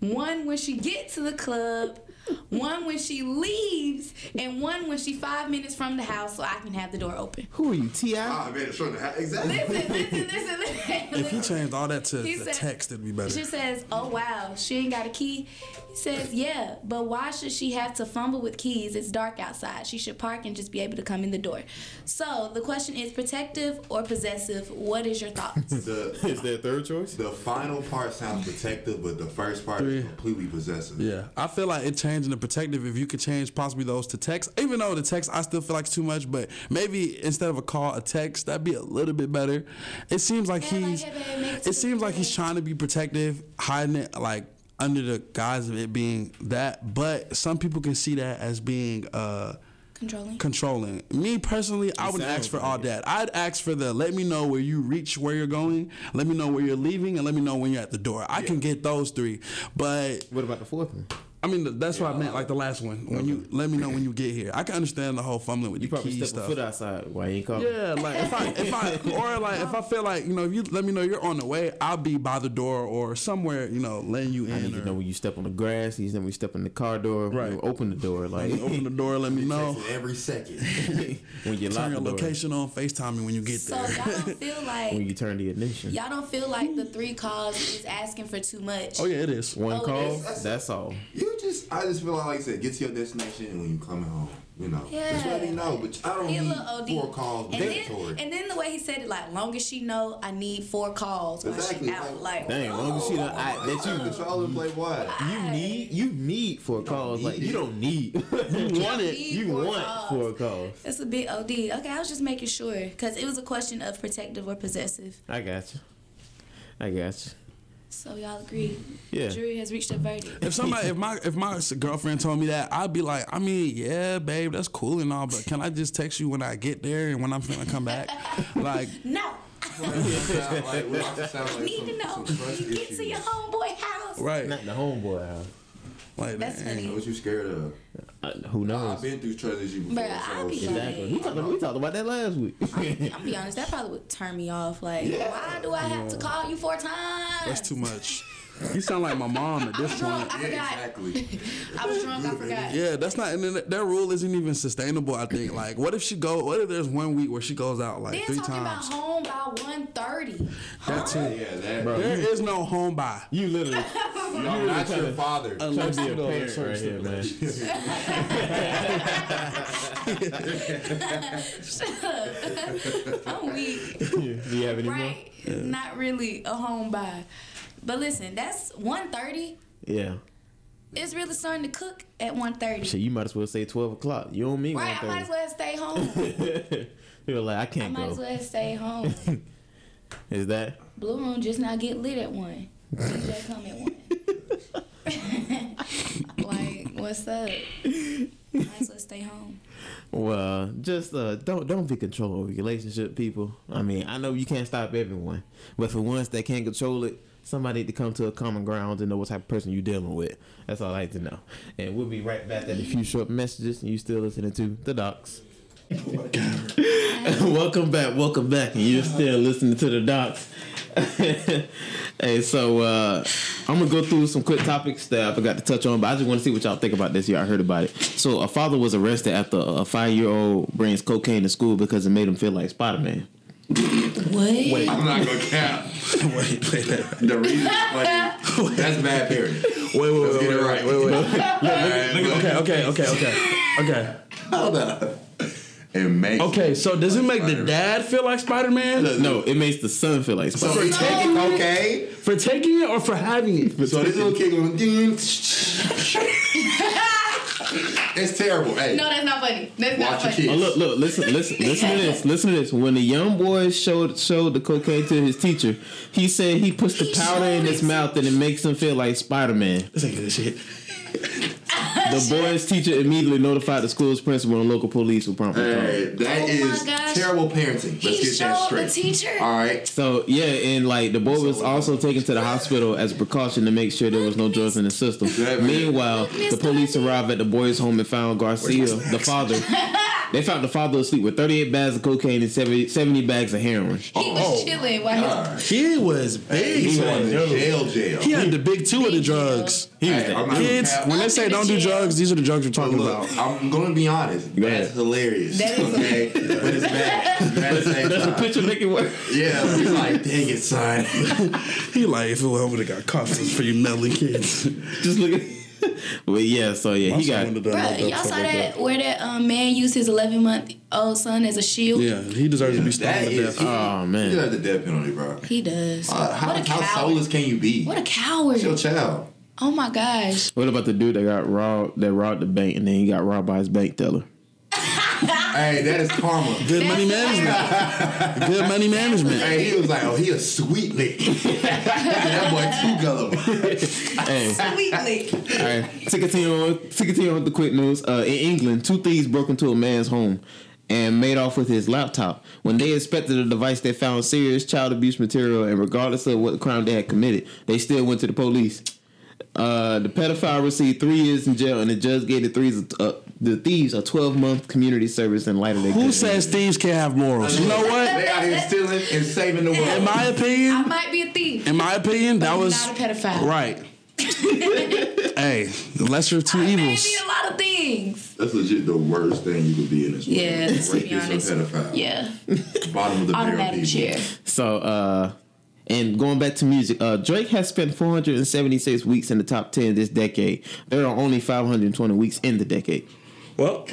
one when she get to the club, one when she leaves, and one when she five minutes from the house so I can have the door open. Who are you, T.I.? Ah, man, sure. Exactly. Listen, listen, listen, listen. If he changed all that to He the said- text, it'd be better. She says, "Oh wow, she ain't got a key." He says, "Yeah, but why should she have to fumble with keys? It's dark outside. She should park and just be able to come in the door." So the question is, protective or possessive? What is your thoughts? The Is there a third choice? the final part sounds protective, but the first part Three. is completely possessive. Yeah, I feel like it changing the protective. If you could change possibly those to text, even though the text I still feel like it's too much, but maybe instead of a call, a text that'd be a little bit better. It seems like Yeah, like, he's. hey, babe, it It seems like he's trying to be protective, hiding it like under the guise of it being that. But some people can see that as being uh Controlling. controlling. Me personally, I wouldn't ask for all that. I'd ask for the let me know where you reach where you're going, let me know where you're leaving, and let me know when you're at the door. I can get those three, but What about the fourth one? I mean, that's what I meant. Like the last one. When you let me know when you get here, I can understand the whole fumbling with You the probably key step a stuff. foot outside. Why you ain't call? Yeah, like if I if I or like if I feel like you know if you let me know you're on the way, I'll be by the door or somewhere you know letting you in. I need in. to know when you step on the grass. You know when you step in the car door. Right. Right. Open the door. Like open the door, let me know. Every second. when you lock Turn the your door. location on, Facetime me when you get So there. So y'all don't feel like When you turn the ignition. y'all don't feel like the three calls is asking for too much. Oh yeah, it is. One Oh, call. is. That's all. You just, I just feel like, like I said, get to your destination and when you coming home, you know, Yeah. just let me know. But I don't He a need little OD. four calls and then, mandatory. and then the way he said it, like, long as she know, I need four calls when Exactly. she out. Like, Dang, long as she don't, I, that you you control and play what? you need you need four calls. Like you don't need. you want it. You four want calls. four calls. That's a big OD. Okay, I was just making sure because it was a question of protective or possessive. I got you. I got you. So y'all agree? Yeah. The jury has reached a verdict. If somebody, if my if my girlfriend told me that, I'd be like, I mean, yeah, babe, that's cool and all, but can I just text you when I get there and when I'm finna come back? Like, No, Like, sound like, I need some, to know. some trust You get to your homeboy house. right? Not the homeboy house. Like, That's dang. funny. What you scared of? Uh, who knows? I've been through trust issues before. Bruh, I so be shit. like- Exactly. We talked, we talked about that last week. I'll be honest, that probably would turn me off. Like, why do I have to call you four times? That's too much. You sound like my mom at this Drunk, point. I Yeah, forgot. exactly. I was drunk, I forgot. Yeah, that's not. And then that that rule isn't even sustainable. I think. Like, what if she go? What if there's one week where she goes out like Then three talking times? about home by one thirty. That's it. Yeah, that. Bro. There is no home by. You literally I'm not your father. Unless trying to you be a know parent certain right here, man. I'm weak. Do you have any more? Right. Not really a home buy. But listen, that's 130. Yeah. It's really starting to cook at 130. Shit, you might as well say twelve o'clock. You don't mean Right, I might as well stay home. You're like I can't I might as well stay home. Is that? Blue Room just not get lit at 1. DJ come at 1. like, what's up? Might as well stay home. Well, just uh, don't don't be control over your relationship, people. I mean, I know you can't stop everyone, but for once they can't control it, somebody to come to a common ground and know what type of person you're dealing with. That's all I like to know. And we'll be right back at a few short messages. And you still listening to the Docs. welcome back, welcome back, and you're still listening to the Docs. hey, so uh, I'm gonna go through some quick topics that I forgot to touch on, but I just want to see what y'all think about this. Y'all heard about it. So, a father was arrested after a five-year-old brings cocaine to school because it made him feel like Spider-Man. What? I'm not gonna count. wait, wait, wait, The reason, like, that's bad parenting. wait, wait, Let's wait, get it wait, right. wait, wait. Alright, Okay, okay, okay, okay, okay. Hold up. It makes Okay, so does it make the dad feel like Spider Man No, it makes the son feel like Spider-Man. he taking cocaine. for taking it or for having it? So this little kid going, ding. it's terrible. Hey, No, that's not funny. That's not watch your funny. Oh, kids. look, look, listen, listen, listen to this. Listen to this. When the young boy showed showed the cocaine to his teacher, he said he puts the He powder in his it. mouth and it makes him feel like Spider Man. This ain't good shit. The boy's teacher immediately notified the school's principal and local police were promptly Hey, that Oh my is gosh. terrible parenting. Let's He get that straight. the teacher? All right. So yeah, and like the boy was also taken to the hospital as a precaution to make sure there was no drugs in the system. Meanwhile, the police arrived at the boy's home and found Garcia, the father. They found the father asleep with 38 bags of cocaine and 70, 70 bags of heroin. He was oh, chilling while his He was big. He son. was in jail, jail. He had the big two of the drugs. He was Hey, that. Kids, gonna when they say don't do drugs, these are the drugs we're talking look, about. I'm gonna be honest. Go that's ahead. hilarious. That is okay, but it's bad. It's bad at the same That's a time. picture making work. Yeah, he's like, dang it, son. He like, if it would have got caught for you meddling kids. Just look at. But yeah, so yeah, he got. Bruh, y'all saw that where that um, man used his 11 month old son as a shield? Yeah, he deserves to be stoned That to is. death. Oh You man. got the death penalty, bro. He does. Uh, how, what a how soulless can you be? What a coward. It's your child. Oh my gosh. What about the dude that got robbed? That robbed the bank and then he got robbed by his bank teller. Hey, that is karma. Good money That's management. Good money management. Hey, he was like, oh, he a sweet lick. that boy too gullible. Hey. Sweetly. All right, to continue on, to continue on with the quick news. Uh, in England, two thieves broke into a man's home and made off with his laptop. When they inspected the device, they found serious child abuse material, and regardless of what crime they had committed, they still went to the police. Uh, the pedophile received three years in jail, and the judge gave the threes uh, the thieves a twelve month community service in light of their Who good says thieves can't have morals? You know what? They out here stealing and saving the world. In my opinion, I might be a thief. in my opinion, that but was not a pedophile. right. hey, the lesser of two I may evils. be a lot of things. That's legit the worst thing you could be in this world. Yeah, let's be Rapist or honest. pedophile. Yeah, Bottom of the barrel chair. So, uh, and going back to music, uh, Drake has spent 476 weeks in the top 10 this decade. There are only 520 weeks in the decade. Well,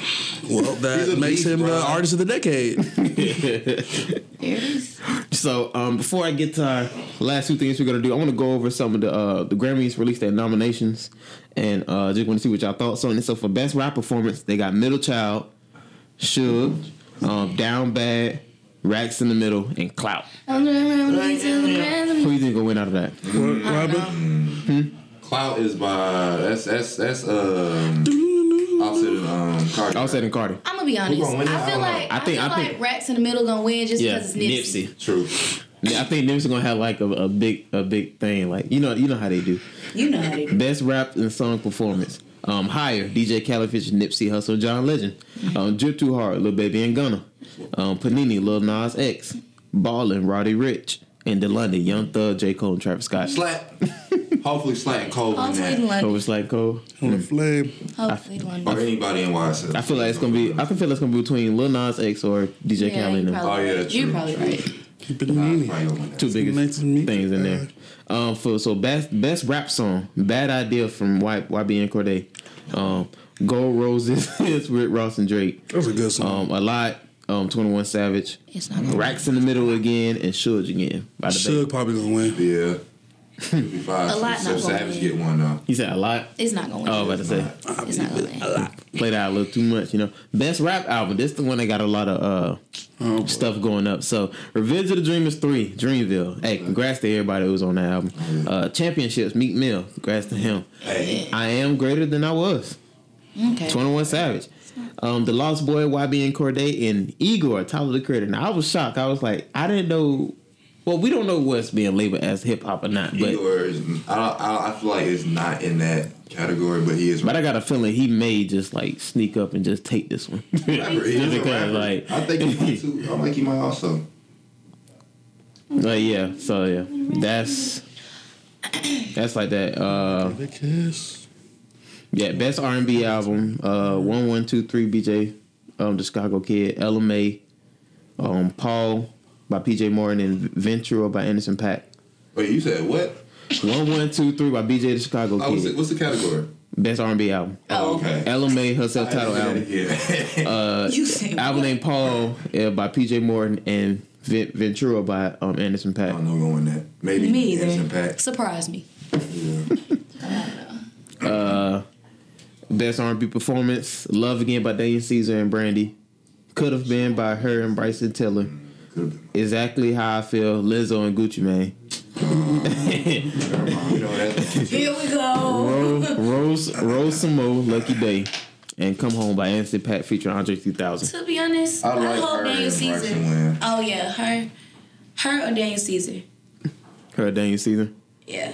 well, that makes beast, him the bro. artist of the decade. There it is. So, um, before I get to our last two things we're gonna do, I want to go over some of the uh, the Grammys released their nominations, and uh, just want to see what y'all thoughts on it. So, for best rap performance, they got Middle Child, Suge, um, Down Bad, Racks in the Middle, and Clout. Who you think gonna win out of that? What, what happened? Clout is by that's that's that's um Offset and um Cardi. Offset and Cardi. I'm gonna be honest. gonna win? I I feel don't like I I, think- feel I think- like Racks in the middle gonna win just Yeah, because it's Nipsey. Nipsey. True. Yeah, I think Nipsey gonna have like a, a big a big thing. Like you know you know how they do. You know how they do. Best rap and song performance. Um, higher DJ Khaled featured Nipsey Hussle, John Legend. Um, Drip Too Hard, Lil Baby and Gunna. Um, Panini, Lil Nas X. Ballin', Roddy Ricch. And The London, Young Thug, J Cole, and Travis Scott. Slap. Hopefully Slap and Cole win Hopefully that. So London. it's like Cole. On the flame. Hopefully Or London. anybody in YSL. I feel like it's gonna be. I can feel it's gonna be between Lil Nas X or DJ Yeah, Khaled. you and them. probably, Oh, yeah, true. You're probably right. Keep it Nah, meaning. probably gonna win that. two biggest nice to meet things in there. Um, for so best best rap song, "Bad Idea" from y, YBN Cordae. Um, "Gold Roses" is Rick Ross and Drake. That was a good song. Um, a lot. Um, Twenty One Savage. It's not gonna Racks in the middle again and Suge again. By the Suge Bay. probably gonna win. Yeah. 55. A lot so not gonna Savage get one though. He said a lot. It's not gonna win. Oh, I was about to say it's not gonna win. played out a little too much. You know, best rap album. This the one that got a lot of uh Oh, stuff going up. So, Revenge of the Dreamers 3, Dreamville. Hey, congrats to everybody who was on that album. Uh, Championships, Meek Mill. Congrats to him. Hey. I am greater than I was. Okay. 21 Savage. Um, the Lost Boy, YBN Cordae, and Igor, Tyler the Creator. Now, I was shocked. I was like, I didn't know. Well, we don't know what's being labeled as hip hop or not, but Igor is, I, don't, I, I feel like it's not in that category, but he is. but I got a feeling he may just like sneak up and just take this one. Rapper. He just is a because, like, I think he might too. I think he might also. But yeah, so yeah, that's that's like that. Uh, kiss. yeah, best R and B album. Uh, one one two three BJ, um, the Chicago Kid, Ella Mai, um, Paul by PJ Morton and Ventura by Anderson Paak. Wait, you said what? One one two three by BJ the Chicago Oh, what's, it, Kid. what's the category? Best R and B album. Oh, okay. Ella Mai her self titled album. Yeah. Uh, You said album what? named Paul uh, by PJ Morton and Ven- Ventura by um, Anderson Paak. I don't know who gonna that. Maybe Me Anderson either. Paak. Surprise me. Yeah. Uh, best R&B performance, "Love Again" by Daniel Caesar and Brandy. Could have been by her and Bryson Tiller. Could've been. Exactly how I feel. Lizzo and Gucci Mane. Never mind. You know that. Here we go. Rose, Rose, Roll Some Mo, Lucky Daye, and "Come Home" by Anderson Paak featuring Andre 3000. To be honest, I I, like hope her Daniel and Caesar. Bryson. Oh yeah, her, her or Daniel Caesar. Her Daniel Caesar. Yeah,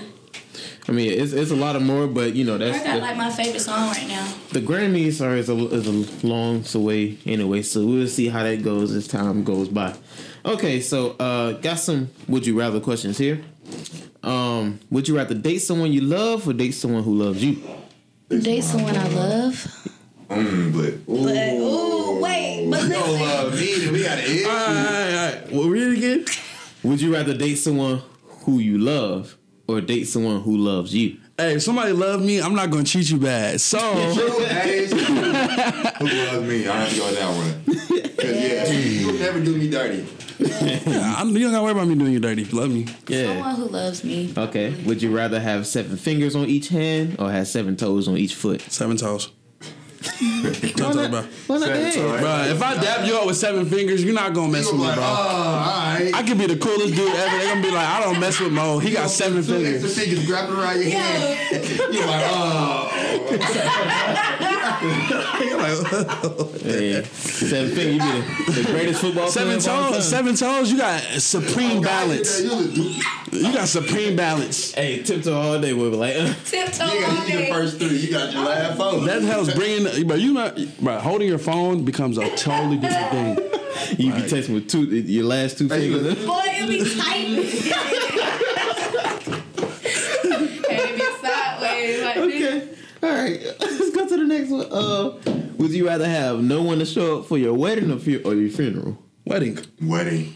I mean, it's it's a lot of more, but you know that's. that's got the, like my favorite song right now. the Grammys are is a, is a long way anyway. So we'll see how that goes as time goes by. Okay, so uh, got some would you rather questions here. Um, would you rather date someone you love or date someone who loves you? Date someone I love. Mm, but. Ooh. But ooh, wait, but You don't listen. love me, then we got an issue. All right, all right. What read it again? Would you rather date someone who you love or date someone who loves you? Hey, if somebody love me, I'm not gonna treat you bad. So True, that is true. Who loves me? I have to go that one. 'Cause, yeah, you'll never do me dirty. I'm, you don't gotta worry about me doing you dirty if you love me. Yeah. Someone who loves me. Okay. Would you rather have seven fingers on each hand or have seven toes on each foot? Seven toes. Talk to me, bro. Why not the head? Bro, if I dab you up with seven fingers, you're not gonna mess with me, like, bro. oh, alright. I could be the coolest dude ever. They're gonna be like, I don't mess with Mo. He got seven fingers. extra fingers. fingers grabbing around your head. You're like, oh. Yeah. Seven finger, you be the, the greatest football Seven player of all time. toes, seven toes. You got supreme balance. You got supreme balance. Hey, tiptoe all day We'll be like, uh, Tiptoe You all got you the day. first three. You got your last four. That hell's bringing, but you not, bro. Holding your phone becomes a totally different thing. you be texting with two your last two fingers. Boy, it be tight. and it be sideways like this. Okay. All right. Let's go to the next one. Uh, would you rather have no one to show up for your wedding or, fu- or your funeral? Wedding. Wedding.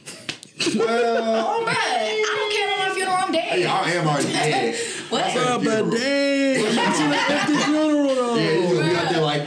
well, Bruh, I don't care about my funeral. I'm dead. hey, I am already dead. What? Bro, but dang, it's an empty funeral though. Yeah,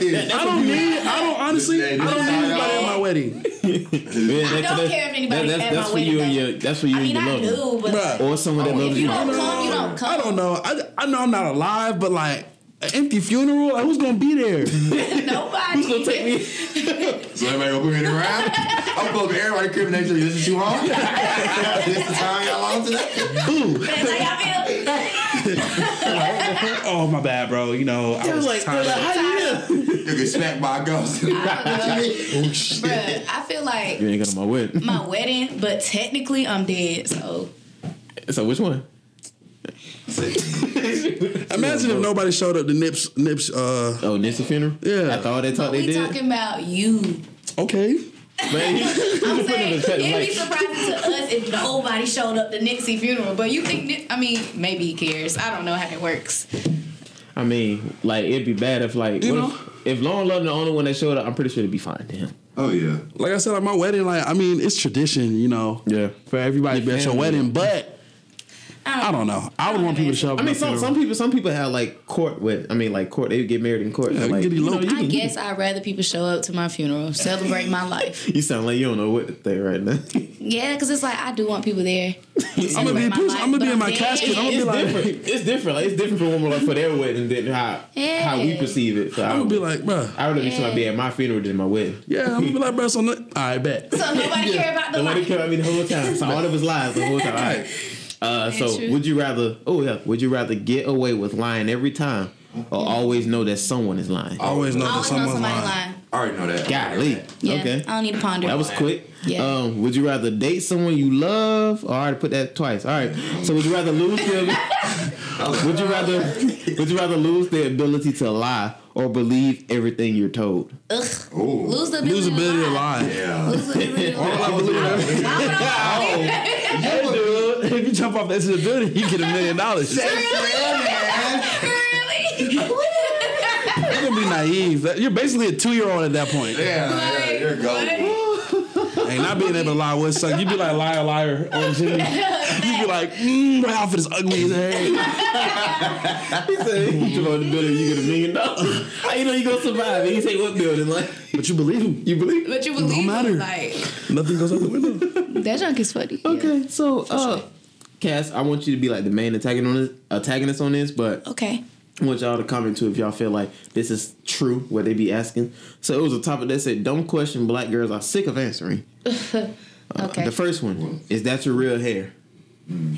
you gonna be out there like this. I don't need. I don't honestly. I don't need anybody at my wedding. Yeah, I don't care if anybody that's, at that's my for you and your that's for you I mean, and your loved one. do, but Or someone that loves you you. don't come, you don't come. I don't know. I, I know I'm not alive, but like an empty funeral. Like, who's gonna be there? Nobody. Who's gonna take me? So everybody gonna put me in the ground? I'm gonna be everybody crib next to. This is you home? this the time y'all on today? That's how y'all feel. oh my bad, bro. You know I I was was like, tired. how you here? You get smacked by a ghost. I don't know. oh shit. Bruh, I feel like You ain't got on my wedding. my wedding, but technically I'm dead. So So which one? Imagine if nobody showed up to Nips. Nips. Uh. Oh, Nipsey funeral. Yeah. After all that talk we they did. talking about you. Okay. Man, you, you I'm saying it'd be surprising to us if nobody showed up to Nipsey funeral. But you think? Nip- I mean, maybe he cares. I don't know how it works. I mean, like it'd be bad if like You what know? if, if Lauren London the only one that showed up. I'm pretty sure it'd be fine to him. Oh yeah. Like I said, at my wedding, like I mean, it's tradition, you know. Yeah. For everybody to be at your wedding, but I don't know. I would want people to show up. I mean, some funeral. some people some people have like court with. I mean, like court. They get married in court. Yeah, like, you, know, you, I can- guess I'd rather people show up to my funeral, celebrate my life. you sound like you don't know what to think right now. Yeah, because it's like I do want people there. I'm gonna be, pissed- I'm gonna be in my casket. I'm gonna be it's like, different. It's different. Like it's different for women like for their wedding than how how we perceive it. So I I'm gonna would be like, bro. I would rather be somebody be at my funeral than my wedding. Yeah, I'm gonna be like, bruh. So, no- all right, bet. So nobody care about the Nobody care about me the whole time. So all of us lies the whole time. All right. Uh, so true. would you rather? Oh yeah. Would you rather get away with lying every time, or always know that someone is lying? Always know I that always know someone's somebody lying. lying. I already know that. Golly. Yeah, Okay. I don't need to ponder. That was quick. Yeah. Um, would you rather date someone you love? Or I already put that twice. All right. So would you rather lose the Would you rather Would you rather lose the ability to lie or believe everything you're told? Ugh. Ooh. Lose the ability, Lose ability to to lie. Yeah. Lose the ability to lie. I believe everything. Why would I lie? Hey, dude, if you jump off the edge of the building, you get a million dollars. Really? You're gonna be naive. You're basically a two year old at that point. Yeah, yeah, you're a goat. And not being able to lie would suck. You'd be like liar, liar on Jimmy. You'd be like, mm, my outfit is ugly as hell. He said, "You jump on the building, you get a million dollars. How you know you gonna survive? And he say, "What building?" Like, But you believe him. you believe? But you believe matter. it, like Nothing goes out the window. that junk is funny. Okay, so uh, Cass, I want you to be like the main antagonist on this, antagonist on this, but Okay. I want y'all to comment too if y'all feel like this is true what they be asking. So it was a topic that said, "Don't question black girls are sick of answering." Uh, Okay. The first one is that your real hair?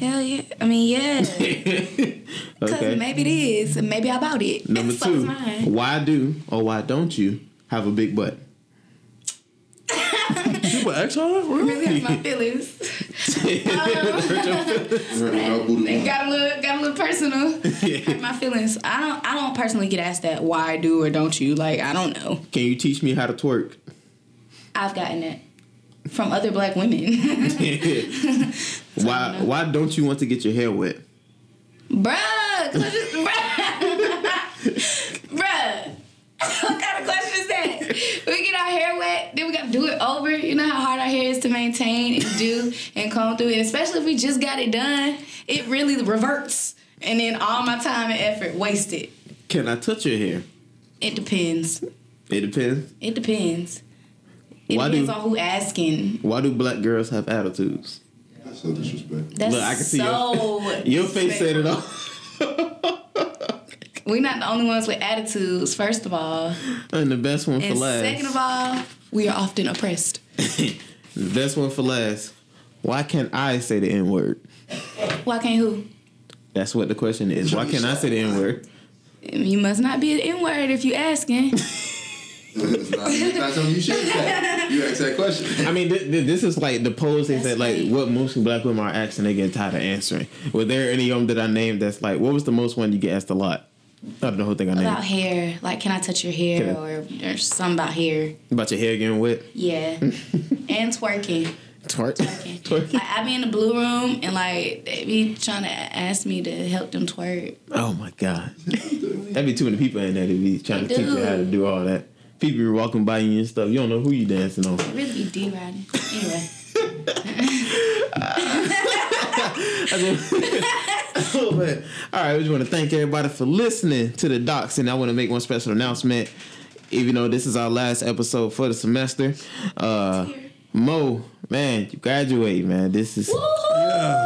Hell yeah. I mean, yeah. Because Okay. maybe it is. Maybe I bought it. Number So two, why do or why don't you have a big butt? People ask her? Really hurt my feelings. It got a little, got a little personal. Hurt my feelings. I don't, I don't personally get asked that. Why I do or don't you? Like, I don't know. Can you teach me how to twerk? I've gotten it from other black women. why why don't you want to get your hair wet? Bruh, 'cause I just, bruh, bruh. Wet, then we gotta do it over. You know how hard our hair is to maintain and do and comb through it, especially if we just got it done. It really reverts, and then all my time and effort wasted. Can I touch your hair? It depends. It depends. It depends. It Why depends do- on who asking. Why do black girls have attitudes? That's so disrespectful. That's Look, I can see so Your face said it all. We're not the only ones with attitudes. First of all, And the best one for and last. second of all, we are often oppressed. the best one for last. Why can't I say the N word? Why can't who? That's what the question is. Why can't I say the N word? You must not be an N word if you asking. it's, not, it's not something you should say. You ask that question. I mean, th- th- this is like the polls they said, like, what mostly black women are asking, they get tired of answering. Were there any of them that I named that's like, what was the most one you get asked a lot? Out of the whole thing I named. about hair, like can I touch your hair or or something about hair? About your hair getting wet. Yeah, and twerking. Twerk. Twerking. Twerking. Like I be in the blue room and like they be trying to ask me to help them twerk. Oh my god. That'd be too many people in there to be trying to They teach you how to do all that. People be walking by you and stuff. You don't know who you dancing on. It really be D riding. Anyway, man. All right, we just want to thank everybody for listening to the docs, and I want to make one special announcement. Even though this is our last episode for the semester, uh, Mo, man, you graduate, man. This is woohoo!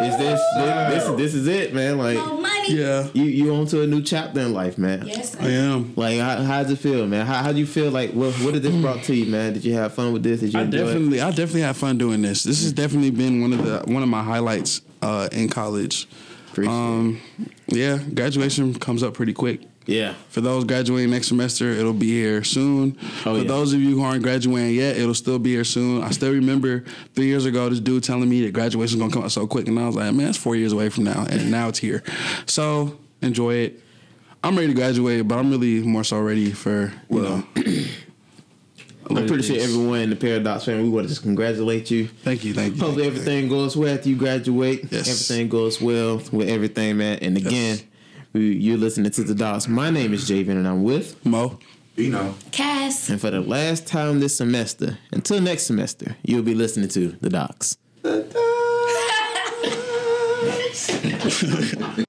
is this this, this this is it, man. Like money. Yeah, you you on to a new chapter in life, man. Yes. I am. Like how how'd it feel, man? How how'd you feel? Like what what did this brought to you, man? Did you have fun with this? Did you I enjoy it? definitely, I definitely had fun doing this. This has definitely been one of the one of my highlights uh, in college. Appreciate Um, yeah, graduation comes up pretty quick. Yeah. For those graduating next semester, it'll be here soon. Oh, For yeah. those of you who aren't graduating yet, it'll still be here soon. I still remember three years ago, this dude telling me that graduation's gonna come out so quick, and I was like, man, it's four years away from now, and now it's here. So enjoy it. I'm ready to graduate, but I'm really more so ready for you know. I'm pretty sure everyone in the Paradox family, we want to just congratulate you. Thank you, thank you. Hopefully thank you, everything goes well after you graduate. Yes. Everything goes well with everything, man. And again, Yes. we, you're listening to the Docs. My name is Javen, and I'm with. Mo. You know. Cass. And for the last time this semester, until next semester, you'll be listening to the Docs.